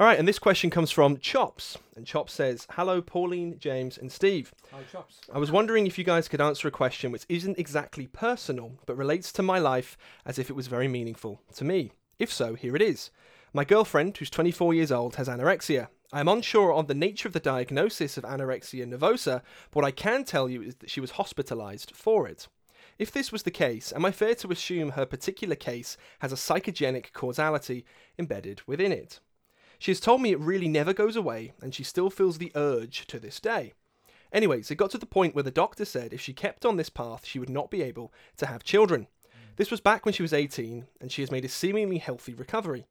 All right, and this question comes from Chops. And Chops says, Hello, Pauline, James, and Steve. Hi, Chops. I was wondering if you guys could answer a question which isn't exactly personal, but relates to my life as if it was very meaningful to me. If so, here it is. My girlfriend, who's 24 years old, has anorexia. I am unsure on the nature of the diagnosis of anorexia nervosa, but what I can tell you is that she was hospitalized for it. If this was the case, am I fair to assume her particular case has a psychogenic causality embedded within it? She has told me it really never goes away, and she still feels the urge to this day. Anyways, it got to the point where the doctor said if she kept on this path, she would not be able to have children. This was back when she was 18, and she has made a seemingly healthy recovery.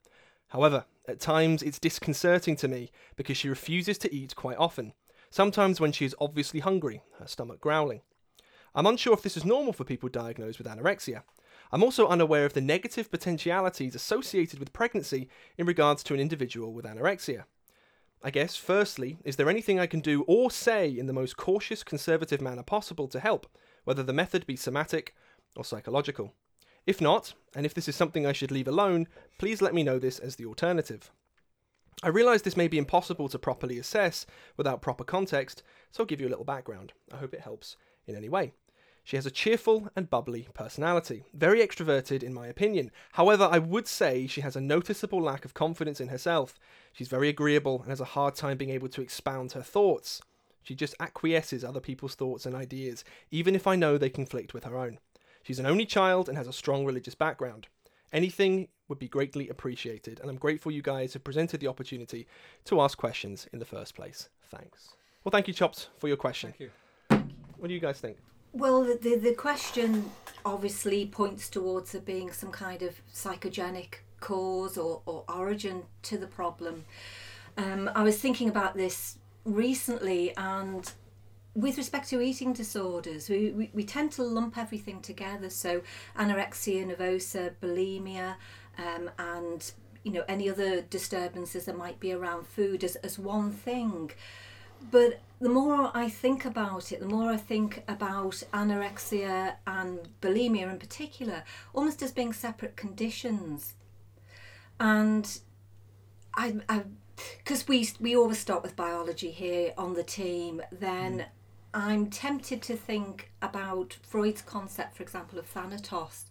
However, at times it's disconcerting to me because she refuses to eat quite often, sometimes when she is obviously hungry, her stomach growling. I'm unsure if this is normal for people diagnosed with anorexia. I'm also unaware of the negative potentialities associated with pregnancy in regards to an individual with anorexia. I guess, firstly, is there anything I can do or say in the most cautious, conservative manner possible to help, whether the method be somatic or psychological? If not, and if this is something I should leave alone, please let me know this as the alternative. I realise this may be impossible to properly assess without proper context, so I'll give you a little background. I hope it helps in any way. She has a cheerful and bubbly personality, very extroverted in my opinion. However, I would say she has a noticeable lack of confidence in herself. She's very agreeable and has a hard time being able to expound her thoughts. She just acquiesces other people's thoughts and ideas, even if I know they conflict with her own. She's an only child and has a strong religious background. Anything would be greatly appreciated, and I'm grateful you guys have presented the opportunity to ask questions in the first place. Thanks. Well, thank you, Chops, for your question. Thank you. What do you guys think? Well, the, the, question obviously points towards there being some kind of psychogenic cause or, or origin to the problem. Um, I was thinking about this recently, and with respect to eating disorders, we, we, we tend to lump everything together. So, anorexia nervosa, bulimia, um, and you know any other disturbances that might be around food as, as one thing. But the more I think about it, the more I think about anorexia and bulimia in particular, almost as being separate conditions. And I, I, because we we always start with biology here on the team, then. Mm. I'm tempted to think about Freud's concept, for example, of thanatos,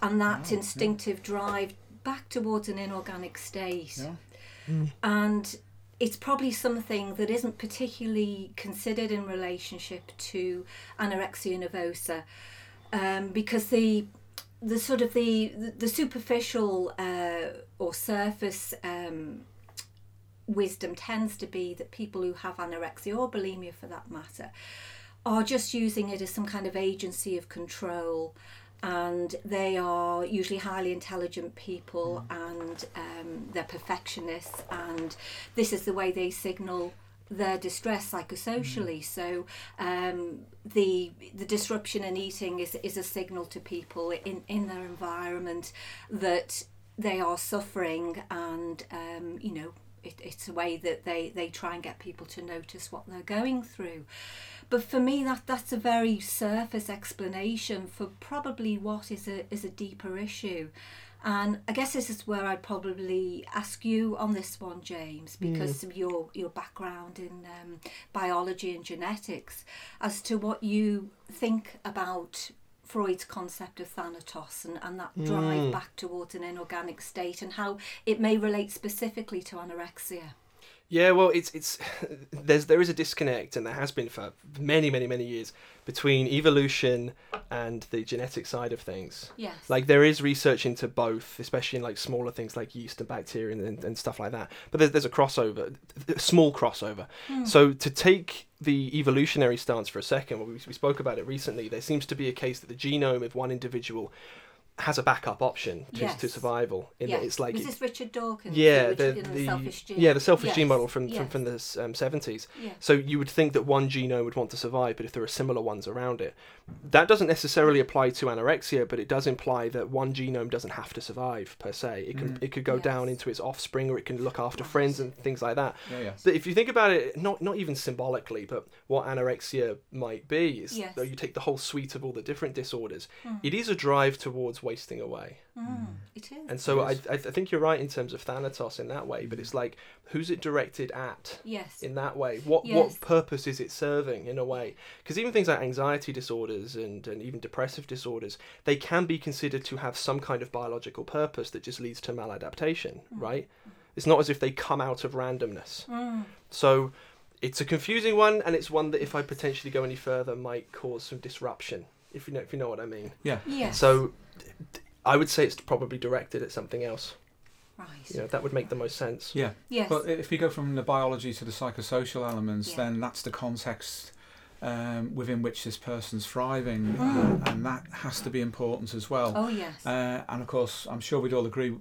and that Oh, yeah. instinctive drive back towards an inorganic state. Yeah. And it's probably something that isn't particularly considered in relationship to anorexia nervosa, um, because the the sort of the the superficial uh, or surface um, wisdom tends to be that people who have anorexia or bulimia for that matter are just using it as some kind of agency of control and they are usually highly intelligent people and um, they're perfectionists and this is the way they signal their distress psychosocially. So um, the the disruption in eating is, is a signal to people in, in their environment that they are suffering and um, you know it, it's a way that they, they try and get people to notice what they're going through but for me that that's a very surface explanation for probably what is a is a deeper issue. And I guess this is where I'd probably ask you on this one, James, because of your your background in um, biology and genetics, as to what you think about Freud's concept of thanatos and, and that drive back towards an inorganic state, and how it may relate specifically to anorexia. Yeah, well, it's it's there's there is a disconnect, and there has been for many, many, many years between evolution and the genetic side of things. Yes. Like there is research into both, especially in like smaller things like yeast and bacteria and, and, and stuff like that. But there's, there's a crossover, a small crossover. Hmm. So to take the evolutionary stance for a second, well, we, we spoke about it recently. There seems to be a case that the genome of one individual has a backup option to, Yes. to survival. In yes. that it's like was this Richard Dawkins? yeah, Richard the, in the selfish gene. yeah the selfish gene model from from, yes. from the um, 70s. Yeah. So you would think that one genome would want to survive, but if there are similar ones around it, that doesn't necessarily apply to anorexia, but it does imply that one genome doesn't have to survive per se. It can it could go down into its offspring, or it can look after friends and things like that. Yeah, yes. But if you think about it, not not even symbolically, but what anorexia might be is Yes. though you take the whole suite of all the different disorders, Hmm. it is a drive towards wasting away. Mm, it is. And so I, I I think you're right in terms of Thanatos in that way, but it's like who's it directed at yes. in that way? What Yes. what purpose is it serving in a way? Because even things like anxiety disorders and, and even depressive disorders, they can be considered to have some kind of biological purpose that just leads to maladaptation, right? It's not as if they come out of randomness. Mm, So it's a confusing one, and it's one that if I potentially go any further might cause some disruption. If you know if you know what I mean. Yeah. yes. So I would say it's probably directed at something else. right. You know, that would make the most sense. Yeah. Yes. Well, if we go from the biology to the psychosocial elements, Yeah. then that's the context um, within which this person's thriving, Mm. and that has to be important as well. oh yes. Uh, and of course, I'm sure we'd all agree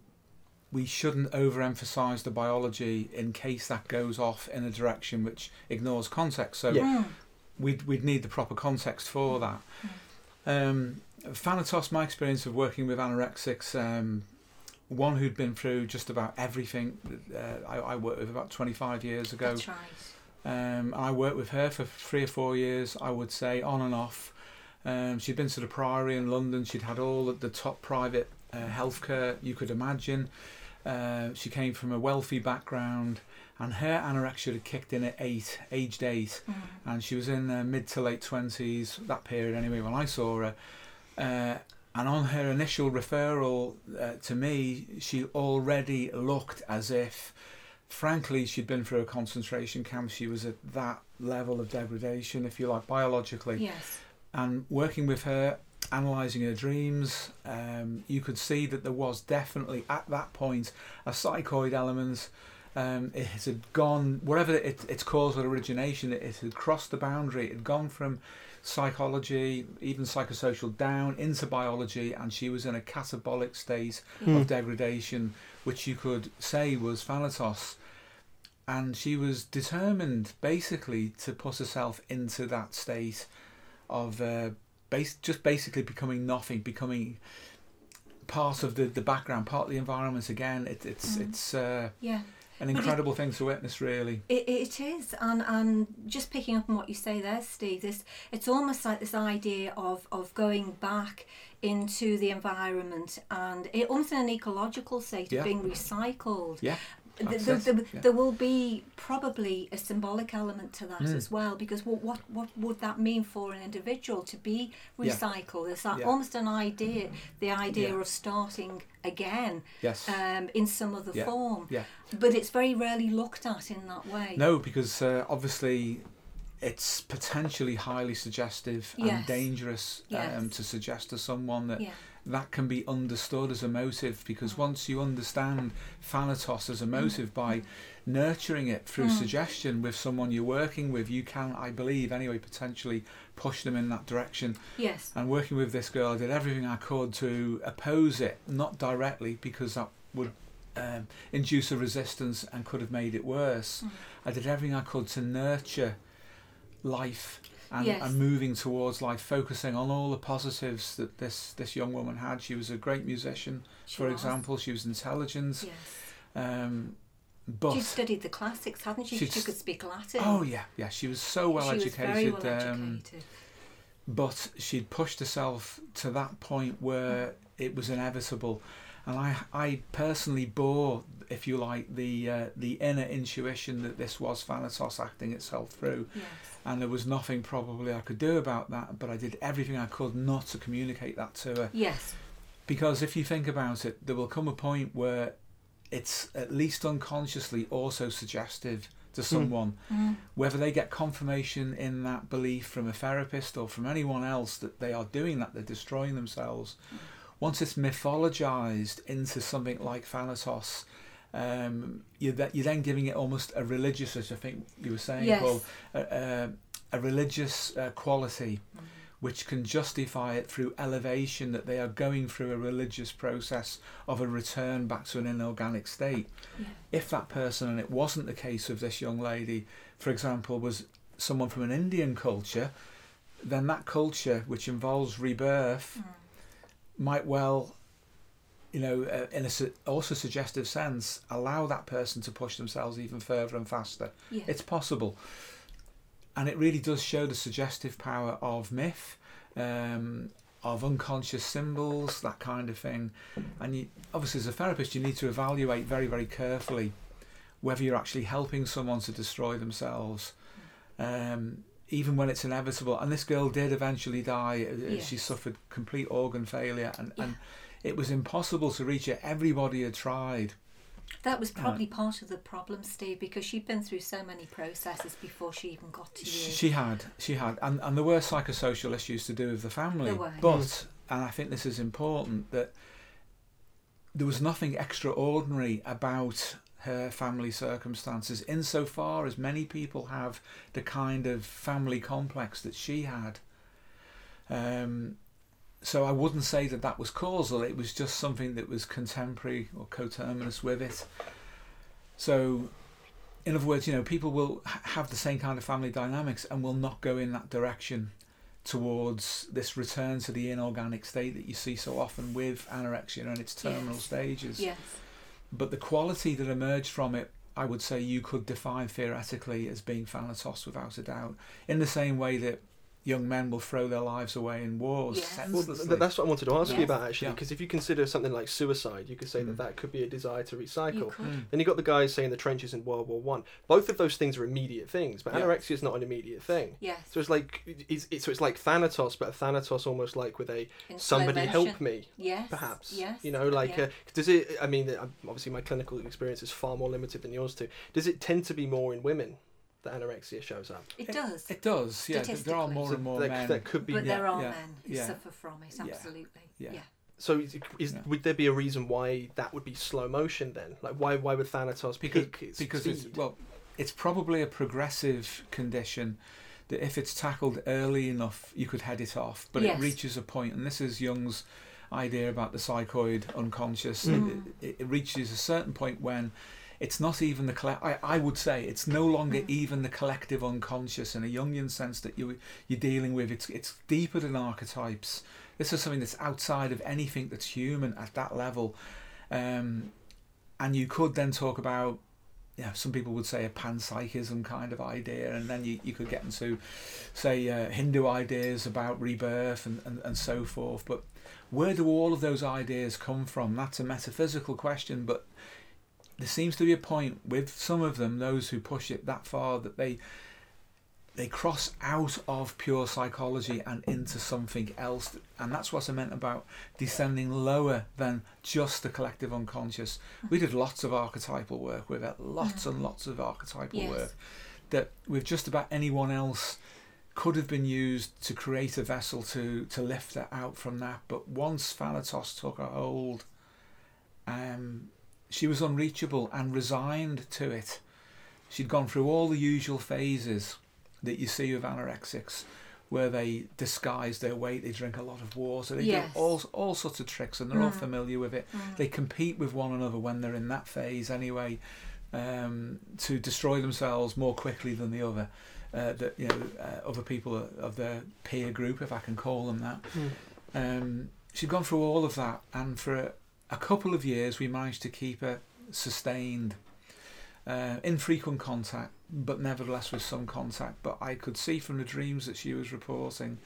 we shouldn't overemphasize the biology in case that goes off in a direction which ignores context. So Yeah. Mm, we'd, we'd need the proper context for that. Um, Thanatos, my experience of working with anorexics, um, one who'd been through just about everything, uh, I, I worked with about 25 years ago. that's right. Um, I worked with her for three or four years, I would say, on and off. Um, she'd been to the Priory in London. She'd had all of the top private uh, healthcare you could imagine. Uh, she came from a wealthy background, and her anorexia had kicked in at eight, aged eight, Mm, and she was in mid to late twenties. That period, anyway, when I saw her. Uh, and on her initial referral uh, to me, she already looked as if, frankly, she'd been through a concentration camp. She was at that level of degradation, if you like, biologically. yes. And working with her, analysing her dreams, um, you could see that there was definitely at that point a psychoid element. Um, it had gone wherever it, its causal origination. It, it had crossed the boundary. It had gone from psychology, even psychosocial, down into biology, and she was in a catabolic state Hmm. of degradation, which you could say was Thanatos. And she was determined, basically, to put herself into that state of uh, base, just basically becoming nothing, becoming part of the, the background, part of the environment again. It, it's Mm. it's uh, Yeah. An But it- incredible thing to witness, really. It, it is, and and just picking up on what you say there, Steve. This it's almost like this idea of of going back into the environment, and it almost in an ecological state Yeah. of being recycled. Yeah. Th- That's th- th- yeah. There will be probably a symbolic element to that Mm. as well, because what, what what would that mean for an individual to be Yeah. recycled? There's that Yeah. almost an idea, the idea Yeah. of starting again Yes. um, in some other Yeah. form. Yeah. But it's very rarely looked at in that way. No, because uh, obviously it's potentially highly suggestive and Yes. dangerous um, Yes. to suggest to someone that Yeah. That can be understood as a motive because Mm. once you understand Thanatos as a motive by nurturing it through Mm. suggestion with someone you're working with, you can, I believe, anyway, potentially push them in that direction. Yes. And working with this girl, I did everything I could to oppose it, not directly because that would um, induce a resistance and could have made it worse. Mm. I did everything I could to nurture life and, Yes. and moving towards life, focusing on all the positives that this, this young woman had. She was a great musician, She for was. example. She was intelligent. Yes. Um, but She'd studied the classics, hadn't she? She could speak Latin. oh yeah, yeah, she was so well she educated. Was very well um, educated. but she'd pushed herself to that point where it was inevitable and I, I personally bore if you like the uh, the inner intuition that this was Thanatos acting itself through yes. And there was nothing probably I could do about that but I did everything I could not to communicate that to her Yes. because if you think about it there will come a point where it's at least unconsciously also suggestive to someone Mm. whether they get confirmation in that belief from a therapist or from anyone else that they are doing that, they're destroying themselves. Once it's mythologized into something like Thanatos, um, you're, that, you're then giving it almost a religious, as I think you were saying, Yes. Paul, a, a, a religious uh, quality Mm. which can justify it through elevation that they are going through a religious process of a return back to an inorganic state Yeah. if that person, and it wasn't the case of this young lady, for example, was someone from an Indian culture, then that culture, which involves rebirth, Mm. might well, you know, uh, in a su- also suggestive sense, allow that person to push themselves even further and faster. Yeah. It's possible. And it really does show the suggestive power of myth. Um, of unconscious symbols, that kind of thing. And you, obviously, as a therapist, you need to evaluate very, very carefully whether you're actually helping someone to destroy themselves, um, even when it's inevitable. And this girl did eventually die. Uh, Yes. She suffered complete organ failure, and, Yeah. and it was impossible to reach her. Everybody had tried. That was probably part of the problem, Steve, because she'd been through so many processes before she even got to you. She had, she had, and and there were psychosocial issues to do with the family. There were, but and I think this is important that there was nothing extraordinary about her family circumstances insofar as many people have the kind of family complex that she had. Um, so I wouldn't say that that was causal. It was just something that was contemporary or coterminous with it. So, in other words, you know, people will have the same kind of family dynamics and will not go in that direction towards this return to the inorganic state that you see so often with anorexia and its terminal Yes. stages. Yes. But the quality that emerged from it, I would say you could define theoretically as being thanatos without a doubt. In the same way that young men will throw their lives away in wars Yes. Well, senselessly. th- that's what I wanted to ask you about actually, Yeah. because if you consider something like suicide, you could say Mm. that that could be a desire to recycle. You could. Mm. Then you got the guys saying the trenches in World War One. Both of those things are immediate things, but Yeah. anorexia is not an immediate thing. Yes. So it's like it's, it's so it's like Thanatos, but a Thanatos almost like with a In somebody help me, Yes. perhaps. Yes. You know, like yeah. uh, does it? I mean, uh, obviously my clinical experience is far more limited than yours too. Does it tend to be more in women that anorexia shows up? it does. It does, yeah. th- There are more So and more that, men. that could be. but there are yeah, men who yeah. suffer from it. Yeah. Absolutely. Yeah. yeah. So is, is Yeah. would there be a reason why that would be slow motion then? Like why why would Thanatos because pick its because speed? it's well, it's probably a progressive condition that if it's tackled early enough, you could head it off. But Yes. it reaches a point, and this is Jung's idea about the psychoid unconscious. Mm. It, it, it reaches a certain point when it's not even the colle- I, I would say it's no longer Mm. even the collective unconscious in a Jungian sense that you you're dealing with. It's it's deeper than archetypes. This is something that's outside of anything that's human at that level. Um, and you could then talk about yeah, some people would say a panpsychism kind of idea, and then you, you could get into, say, uh, Hindu ideas about rebirth and, and, and so forth. But where do all of those ideas come from? That's a metaphysical question, but there seems to be a point with some of them, those who push it that far, that they they cross out of pure psychology and into something else, and that's what I meant about descending lower than just the collective unconscious. We did lots of archetypal work with it, lots and lots of archetypal Yes. work that with just about anyone else could have been used to create a vessel to to lift that out from that. But once Thanatos took a hold, um, she was unreachable and resigned to it. She'd gone through all the usual phases that you see with anorexics, where they disguise their weight, they drink a lot of water, they Yes. do all all sorts of tricks, and they're all Mm. familiar with it. Mm. They compete with one another when they're in that phase anyway, um, to destroy themselves more quickly than the other. Uh, that you know, uh, other people of their peer group, if I can call them that. Mm. Um, she'd gone through all of that, and for a, a couple of years, we managed to keep her sustained, uh, infrequent contact, but nevertheless with some contact. But I could see from the dreams that she was reporting,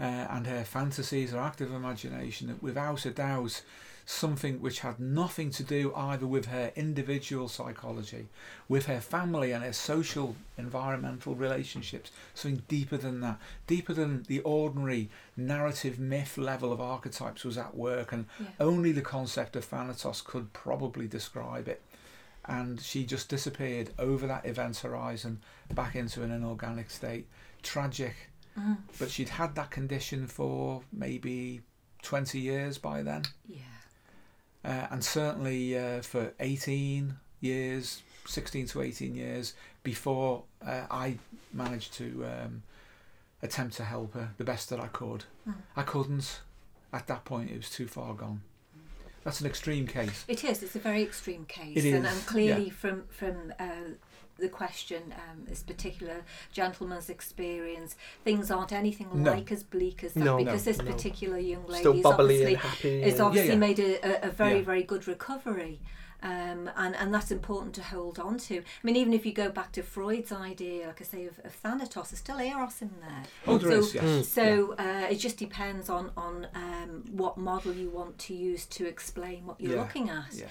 uh, and her fantasies, her active imagination, that without a doubt, something which had nothing to do either with her individual psychology, with her family and her social, environmental relationships, something deeper than that, deeper than the ordinary narrative myth level of archetypes was at work, and Yeah. only the concept of Thanatos could probably describe it. And she just disappeared over that event horizon back into an inorganic state. Tragic. Mm. But she'd had that condition for maybe 20 years by then. Yeah. Uh, and certainly uh, for 18 years, 16 to 18 years before uh, I managed to um, attempt to help her the best that I could. Mm. I couldn't. At that point, it was too far gone. That's an extreme case. It is. It's a very extreme case, It and, and clearly from from uh, the question, um, this particular gentleman's experience, things aren't anything No. like as bleak as that No, because no, this no. particular young lady Still is obviously and happy. has and- obviously Yeah, yeah. made a, a, a very Yeah. very good recovery. Um, and, and that's important to hold on to. I mean, even if you go back to Freud's idea, like I say, of, of Thanatos, there's still Eros in there. Oh, there So- is, yes. Mm. So uh, it just depends on on um, what model you want to use to explain what you're Yeah. looking at. Yeah.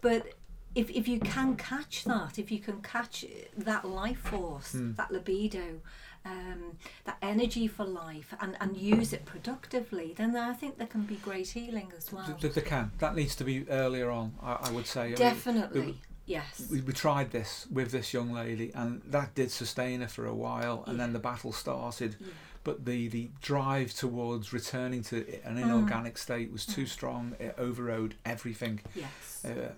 But if, if you can catch that, if you can catch that life force, Hmm. that libido, um, that energy for life, and, and use it productively, then I think there can be great healing as well. Th- th- They can. That needs to be earlier on, I, I would say. I mean, Definitely, yes. we, we tried this with this young lady, and that did sustain her for a while, and then the battle started. Yeah. But the, the drive towards returning to an Mm. inorganic state was too strong. It overrode everything. Yes. Uh,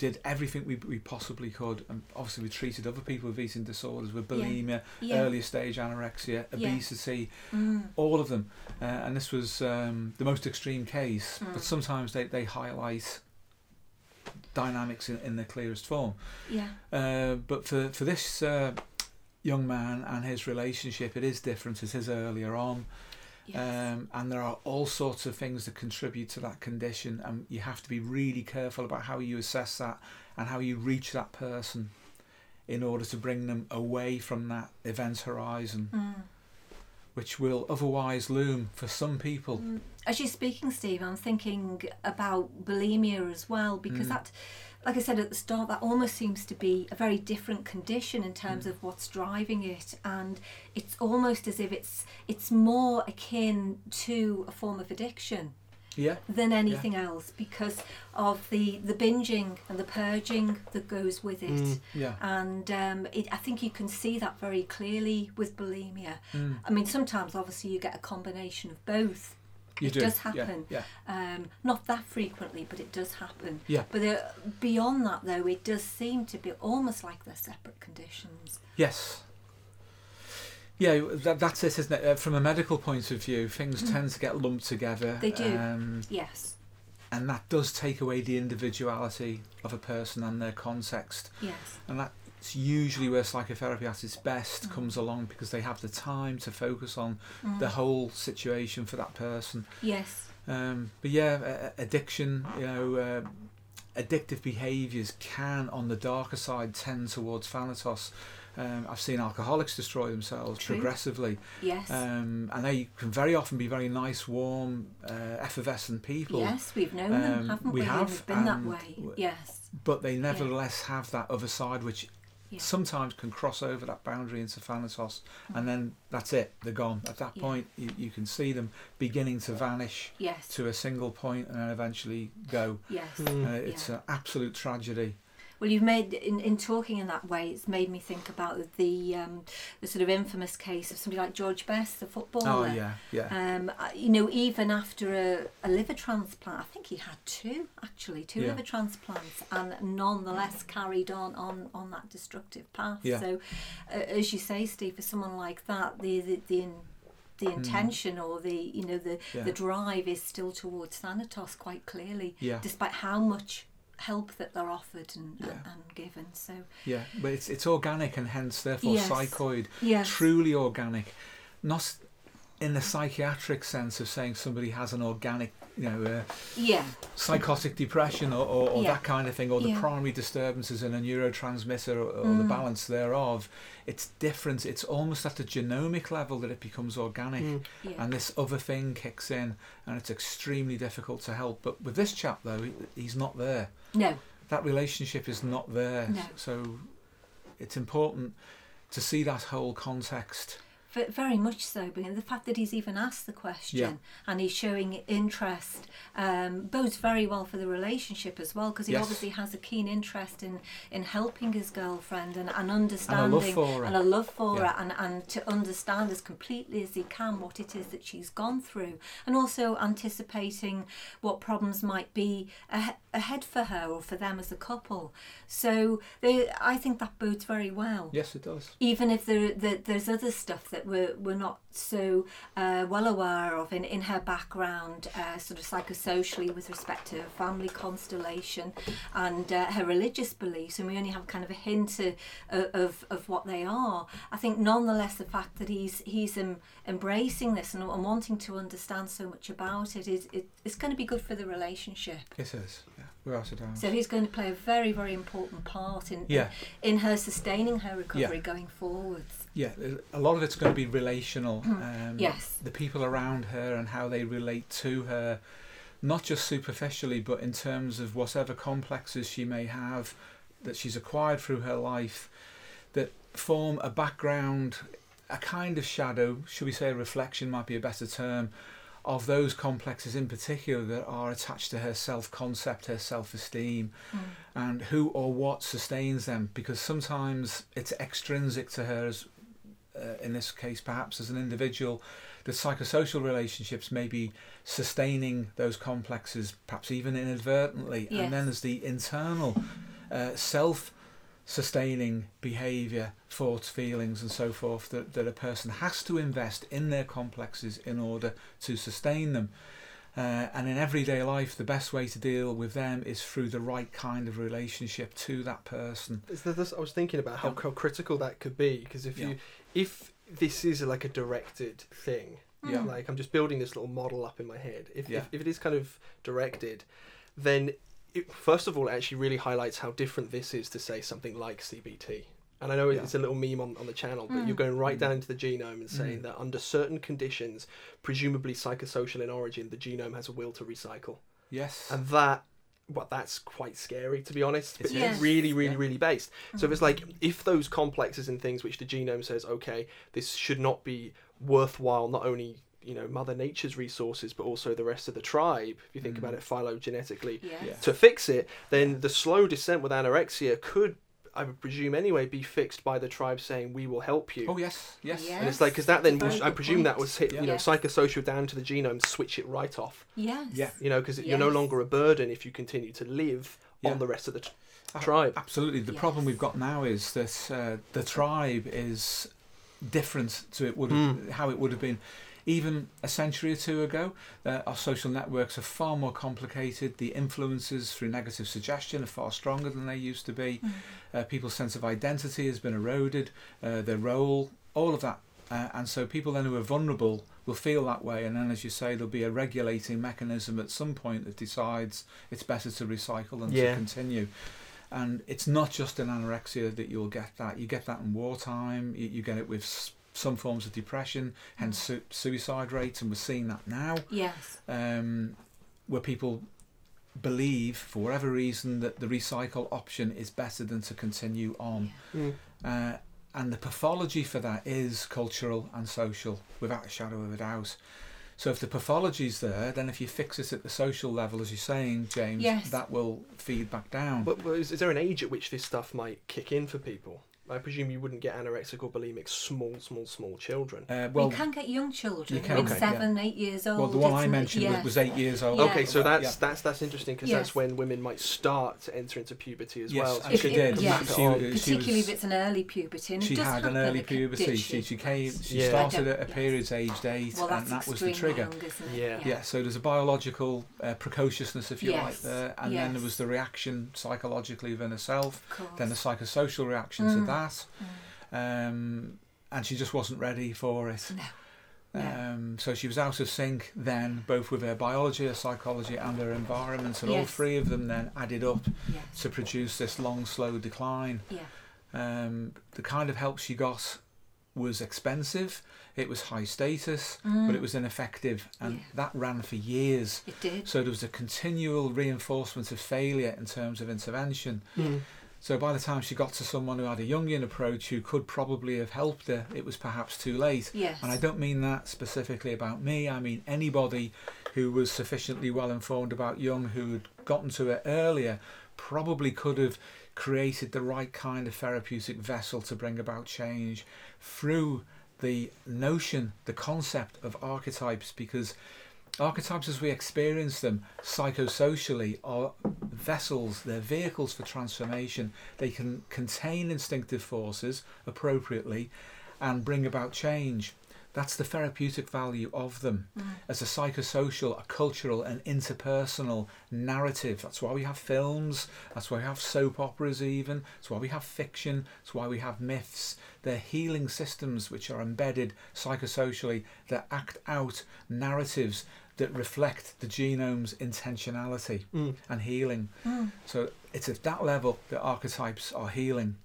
did everything we, we possibly could, and obviously we treated other people with eating disorders, with bulimia, yeah. earlier stage anorexia, obesity, Mm. all of them. Uh, and this was um, the most extreme case, Mm. but sometimes they, they highlight dynamics in, in the clearest form. Yeah. Uh, but for, for this uh, young man and his relationship, it is different. It is his earlier on. Yes. Um, and there are all sorts of things that contribute to that condition, and you have to be really careful about how you assess that and how you reach that person in order to bring them away from that event horizon, Mm. which will otherwise loom for some people. Mm. As you're speaking, Steve, I'm thinking about bulimia as well because Mm. that, like I said at the start, that almost seems to be a very different condition in terms Mm. of what's driving it, and it's almost as if it's it's more akin to a form of addiction Yeah, than anything else because of the the binging and the purging that goes with it. Mm. yeah. And um, it, I think you can see that very clearly with bulimia. Mm. I mean, sometimes obviously you get a combination of both. You it do. does happen. Yeah, Um, not that frequently, but it does happen. yeah. But uh, beyond that, though, it does seem to be almost like they're separate conditions. Yes. Yeah, that, that's it, isn't it? Uh, from a medical point of view, things Mm. tend to get lumped together. They do. Um, Yes, and that does take away the individuality of a person and their context. yes, And that's usually where psychotherapy at its best Mm. comes along because they have the time to focus on mm, the whole situation for that person. yes, Um, but yeah, addiction, you know, uh, addictive behaviours can, on the darker side, tend towards thanatos. Um, I've seen alcoholics destroy themselves True. progressively, yes. um, and they can very often be very nice, warm, uh, effervescent people. yes, we've known them, um, haven't we we? have, We've been that way. Yes, But they nevertheless have that other side, which yeah. sometimes can cross over that boundary into thanatos, and then that's it. They're gone. At that Yeah. point, you, you can see them beginning to vanish yes, to a single point and then eventually go. yes. Mm. Uh, it's Yeah. an absolute tragedy. Well, you've made in, in talking in that way. It's made me think about the um, the sort of infamous case of somebody like George Best, the footballer. Oh yeah, yeah. Um, you know, even after a, a liver transplant, I think he had two actually, two Yeah. liver transplants, and nonetheless carried on on, on that destructive path. Yeah. So, uh, as you say, Steve, for someone like that, the the the, in, the intention or the you know the Hmm. Yeah. the drive is still towards Thanatos quite clearly, Yeah, despite how much help that they're offered and, Yeah. and, and given. So, yeah. But it's it's organic and hence therefore Yes. psychoid, yes, truly organic, not in the psychiatric sense of saying somebody has an organic, you know, uh, yeah, psychotic depression or, or, or Yeah. that kind of thing, or the Yeah. primary disturbances in a neurotransmitter or, or the Mm. balance thereof. It's different. It's almost at the genomic level that it becomes organic. Mm. yeah, and this other thing kicks in and it's extremely difficult to help but with this chap though he- he's not there no, that relationship is not there No. so it's important to see that whole context very much so, but the fact that he's even asked the question Yeah. and he's showing interest um, bodes very well for the relationship as well, because he Yes. obviously has a keen interest in, in helping his girlfriend and, and understanding for her. and a love for Yeah. her and, and to understand as completely as he can what it is that she's gone through, and also anticipating what problems might be ahe- ahead for her or for them as a couple. So they, I think that bodes very well yes it does even if there, there there's other stuff that that we're, we're not so uh, well aware of in, in her background, uh, sort of psychosocially with respect to her family constellation and uh, her religious beliefs, and we only have kind of a hint of, of, of what they are. I think nonetheless the fact that he's he's um, embracing this and, and wanting to understand so much about it is it, it's going to be good for the relationship. It is, yeah, without a doubt. So he's going to play a very, very important part in Yeah. in her sustaining her recovery Yeah. going forwards. Yeah, a lot of it's going to be relational. Um, Yes. The people around her and how they relate to her, not just superficially, but in terms of whatever complexes she may have that she's acquired through her life that form a background, a kind of shadow, should we say a reflection might be a better term, of those complexes in particular that are attached to her self concept, her self esteem, and who or what sustains them. Because sometimes it's extrinsic to her, as, in this case, perhaps as an individual, the psychosocial relationships may be sustaining those complexes, perhaps even inadvertently. Yes. And then there's the internal uh, self sustaining behavior, thoughts, feelings, and so forth that, that a person has to invest in their complexes in order to sustain them. Uh, and in everyday life, the best way to deal with them is through the right kind of relationship to that person. Is there this, I was thinking about how, Yeah. how critical that could be because if Yeah. you if this is like a directed thing, Yeah. like I'm just building this little model up in my head. If Yeah. if, if it is kind of directed, then it, first of all, it actually really highlights how different this is to say something like CBT. And I know Yeah. it's a little meme on, on the channel, but Mm. you're going right Mm. down into the genome and saying Mm. that under certain conditions, presumably psychosocial in origin, the genome has a will to recycle. Yes. And that, well, that's quite scary to be honest. But It it's is. really, really, Yeah. really based. So if it's like if those complexes and things which the genome says, okay, this should not be worthwhile, not only you know Mother Nature's resources, but also the rest of the tribe. If you think about Mm. it phylogenetically, Yes. Yeah. to fix it, then the slow descent with anorexia could, I would presume anyway, be fixed by the tribe saying we will help you. oh, yes. Yes. Yeah. And it's like because that then was, I good presume that was hit, Yeah. you know, Yes. psychosocial down to the genome, switch it right off. Yes. Yeah. You know, because you're no longer a burden if you continue to live Yeah. on the rest of the t- A- tribe. Absolutely. The Yes. problem we've got now is that uh, the tribe is different to it would Mm. how it would have been even a century or two ago. Uh, our social networks are far more complicated. The influences through negative suggestion are far stronger than they used to be. Mm. Uh, people's sense of identity has been eroded. Uh, their role, all of that. Uh, and so people then who are vulnerable will feel that way and then as you say there'll be a regulating mechanism at some point that decides it's better to recycle than Yeah. to continue and it's not just in anorexia that you'll get that you get that in wartime you, you get it with s- some forms of depression hence su- suicide rates and we're seeing that now Yes. um, where people believe for whatever reason that the recycle option is better than to continue on Mm. uh, and the pathology for that is cultural and social, without a shadow of a doubt. So if the pathology's there, then if you fix it at the social level, as you're saying, James, Yes. that will feed back down. But, but is, is there an age at which this stuff might kick in for people? I presume you wouldn't get anorexic or bulimic small, small, small children. uh, well, we can get young children, you can, with okay, seven, eight years old. well, the one I isn't it? mentioned Yes. was, was eight years old. Yeah. Okay, so that's Yeah. that's that's interesting because Yes. that's when women might start to enter into puberty as Yes, well. and If she it- did. yeah. She, She- particularly was- if it's an early puberty. And she does had an early it puberty. She, she came. She Yeah. started at a period aged eight, Well, and that was the trigger. young, isn't it? Yeah. Yeah, so there's a biological uh, precociousness, if you like, there, and then there was the reaction psychologically within herself, then the psychosocial reaction Mm. to that, Mm. um, and she just wasn't ready for it. No. No. Um, so she was out of sync then, both with her biology, her psychology, and her environment, and all three of them then added up Yes. to produce this long, slow decline. Yeah. Um, the kind of help she got was expensive, it was high status, Mm. but it was ineffective, and Yeah. that ran for years. It did. So there was a continual reinforcement of failure in terms of intervention. Mm. So by the time she got to someone who had a Jungian approach who could probably have helped her, it was perhaps too late. Yes. And I don't mean that specifically about me, I mean anybody who was sufficiently well informed about Jung who had gotten to it earlier probably could have created the right kind of therapeutic vessel to bring about change through the notion, the concept of archetypes, because archetypes as we experience them psychosocially are vessels, they're vehicles for transformation. They can contain instinctive forces appropriately and bring about change. That's the therapeutic value of them as a psychosocial, a cultural, and interpersonal narrative. That's why we have films. That's why we have soap operas, even. That's why we have fiction. That's why we have myths. They're healing systems which are embedded psychosocially that act out narratives that reflect the genome's intentionality Mm. and healing. So it's at that level that archetypes are healing.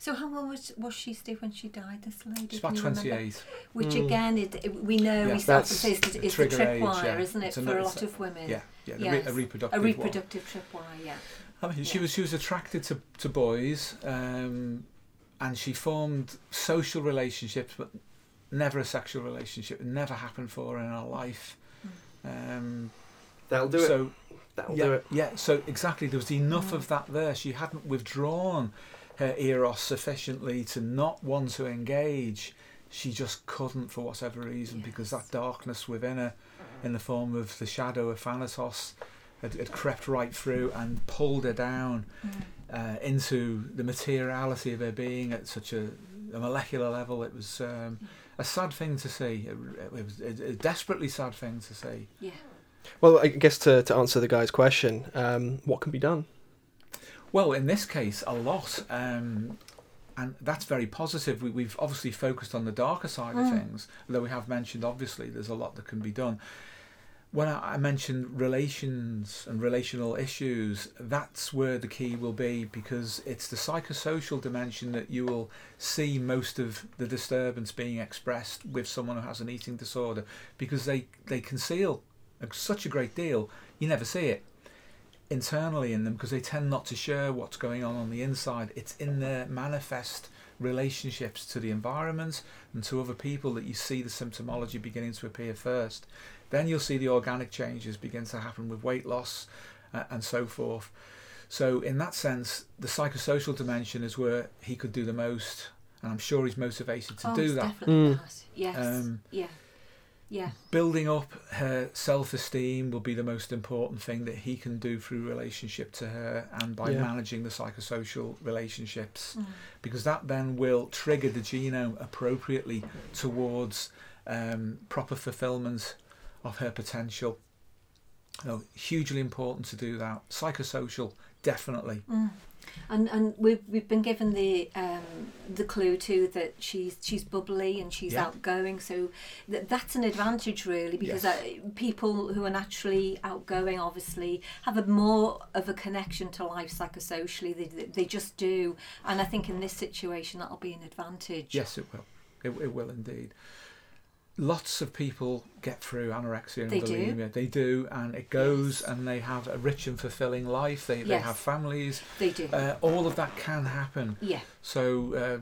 So how old was, was she, Steve, when she died, this lady? It's Can about you remember? 28. Which Mm. again, it, it- we know, Yeah, we start to that's say it's, the- a the tripwire, yeah. isn't it, It's for another- a lot of women? Yeah, yeah, the re- a reproductive A reproductive tripwire, yeah. I mean, she Yeah. was she was attracted to, to boys, um, and she formed social relationships, but never a sexual relationship. It never happened for her in her life. Um, That'll do it. so That'll yeah, do it. yeah. So exactly, there was enough Mm. of that there. She hadn't withdrawn her eros sufficiently to not want to engage. She just couldn't for whatever reason because that darkness within her, in the form of the shadow of Thanatos, had, had crept right through and pulled her down Mm. uh, into the materiality of her being at such a, a molecular level. It was um, a sad thing to see. It, it was a, a desperately sad thing to see. Yeah. Well, I guess to, to answer the guy's question, um, what can be done? Well, in this case, a lot. Um, and that's very positive. We, we've obviously focused on the darker side of Mm. things, though we have mentioned obviously there's a lot that can be done. When I, I mentioned relations and relational issues, that's where the key will be because it's the psychosocial dimension that you will see most of the disturbance being expressed with someone who has an eating disorder because they, they conceal such a great deal, you never see it internally in them because they tend not to share what's going on on the inside. It's in their manifest relationships to the environment and to other people that you see the symptomology beginning to appear first. Then you'll see the organic changes begin to happen with weight loss uh, and so forth. So, in that sense, the psychosocial dimension is where he could do the most, and I'm sure he's motivated to oh, do it's that. definitely Mm. that. Yes. Um, yeah. Yeah. building up her self-esteem will be the most important thing that he can do through relationship to her and by Yeah. managing the psychosocial relationships Mm. because that then will trigger the genome appropriately towards um, proper fulfillment of her potential so hugely important to do that psychosocial definitely Mm. And and we've we've been given the um, the clue too that she's she's bubbly and she's Yeah. outgoing, so th- that's an advantage really because Yes. uh, people who are naturally outgoing obviously have a more of a connection to life psychosocially. They they- they just do, and I think in this situation that'll be an advantage. yes it will it, it will indeed lots of people get through anorexia and They do. bulimia they do and it goes Yes. and they have a rich and fulfilling life they, they have families They do. uh, all of that can happen yeah. so uh,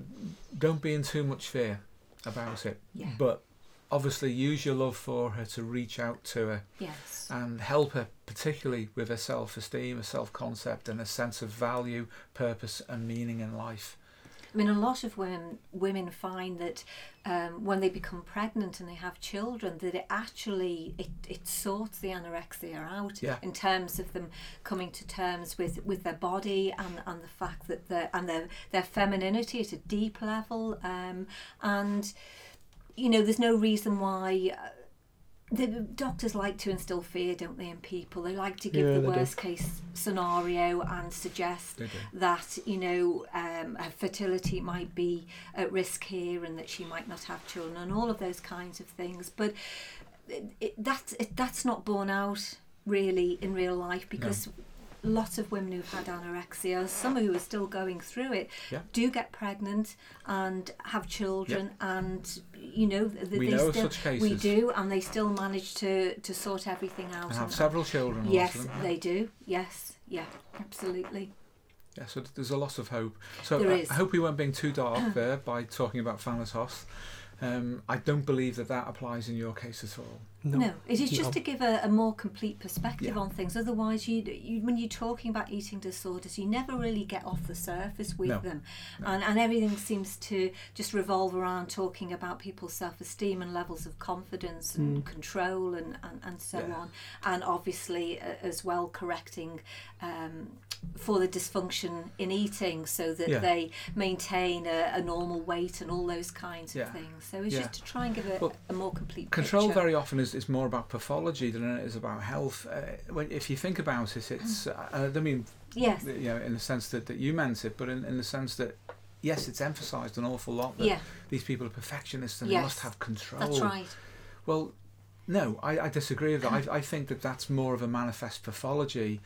don't be in too much fear about it Yeah. but obviously use your love for her to reach out to her Yes. and help her particularly with her self-esteem a self-concept and a sense of value purpose and meaning in life I mean, a lot of women women find that um, when they become pregnant and they have children, that it actually it, it sorts the anorexia out Yeah. in terms of them coming to terms with, with their body and, and the fact that their and their their femininity at a deep level, um, and you know, there's no reason why. Uh, the doctors like to instill fear, don't they, in people? They like to give Yeah, the they do. worst case scenario and suggest that you know um, her fertility might be at risk here and that she might not have children and all of those kinds of things but it, it, that's it, that's not borne out really in real life because lots of women who've had anorexia some who are still going through it Yeah. do get pregnant and have children and you know th- we know still such cases we do and they still manage to to sort everything out and have and- several children yes them. they do yes yeah absolutely Yeah, so there's a lot of hope. So I. I hope we weren't being too dark there by talking about Thanatos. Um, I don't believe that that applies in your case at all. No, it is just No. to give a, a more complete perspective Yeah. on things. Otherwise, you, you when you're talking about eating disorders, you never really get off the surface with No, them, no. and and everything seems to just revolve around talking about people's self-esteem and levels of confidence and control and, and and so Yeah. on, and obviously uh, as well correcting um, for the dysfunction in eating so that Yeah. they maintain a, a normal weight and all those kinds of Yeah. things. So it's Yeah. just to try and give a, Well, a more complete Control picture. very often is, is more about pathology than it is about health. Uh, when, if you think about it, it's uh, I mean Yes. you know in the sense that, that you meant it, but in, in the sense that yes, it's emphasised an awful lot that Yeah, these people are perfectionists and they must have control. that's right. Well, no, I, I disagree with that. I, I think that that's more of a manifest pathology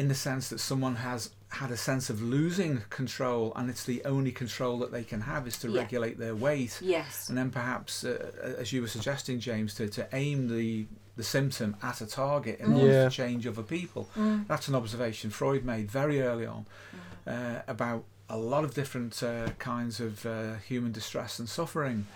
in the sense that someone has had a sense of losing control and it's the only control that they can have is to Yeah. regulate their weight. Yes. And then perhaps, uh, as you were suggesting, James, to, to aim the, the symptom at a target in Mm. order Yeah. to change other people. Mm. That's an observation Freud made very early on uh, about a lot of different uh, kinds of uh, human distress and suffering.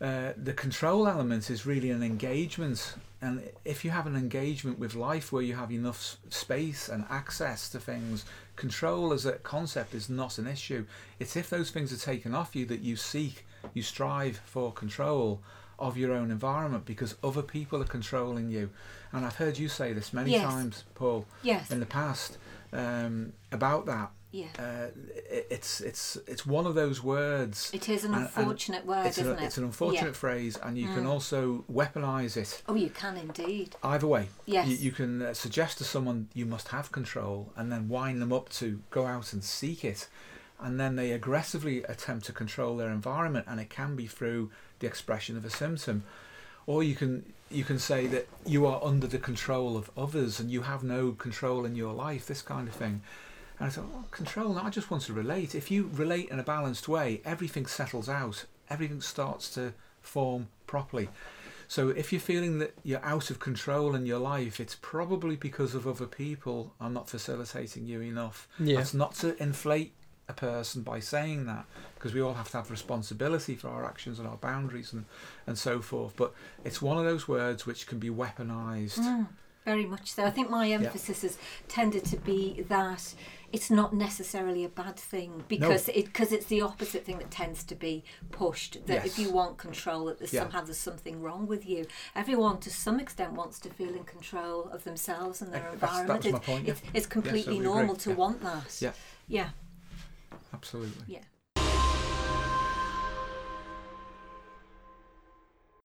Uh, the control element is really an engagement, and if you have an engagement with life where you have enough space and access to things, control as a concept is not an issue. It's if those things are taken off you that you seek, you strive for control of your own environment because other people are controlling you. And I've heard you say this many Yes. times, Paul, Yes. in the past um, about that. Yeah. Uh, it, it's it's it's one of those words. It is an and- and unfortunate word, isn't a, it? it's an unfortunate Yeah. phrase, and you can Mm. also weaponize it Oh, you can indeed. either way. Yes. You, you can uh, suggest to someone you must have control, and then wind them up to go out and seek it, and then they aggressively attempt to control their environment, and it can be through the expression of a symptom, or you can you can say that you are under the control of others and you have no control in your life. This kind of thing. And I thought, oh, control. No, I just want to relate. If you relate in a balanced way, everything settles out. Everything starts to form properly. So if you're feeling that you're out of control in your life, it's probably because of other people are not facilitating you enough. Yeah. That's not to inflate a person by saying that, because we all have to have responsibility for our actions and our boundaries and, and so forth. But it's one of those words which can be weaponized. Mm, very much so. I think my emphasis has tended to be that it's not necessarily a bad thing because it because it's the opposite thing that tends to be pushed. That if you want control, that there's Yeah. somehow there's something wrong with you. Everyone, to some extent, wants to feel in control of themselves and their that's- environment. was my It- point, yeah. It's, it's completely totally normal agree. to Yeah. want that. Yeah. Yeah. Absolutely. Yeah.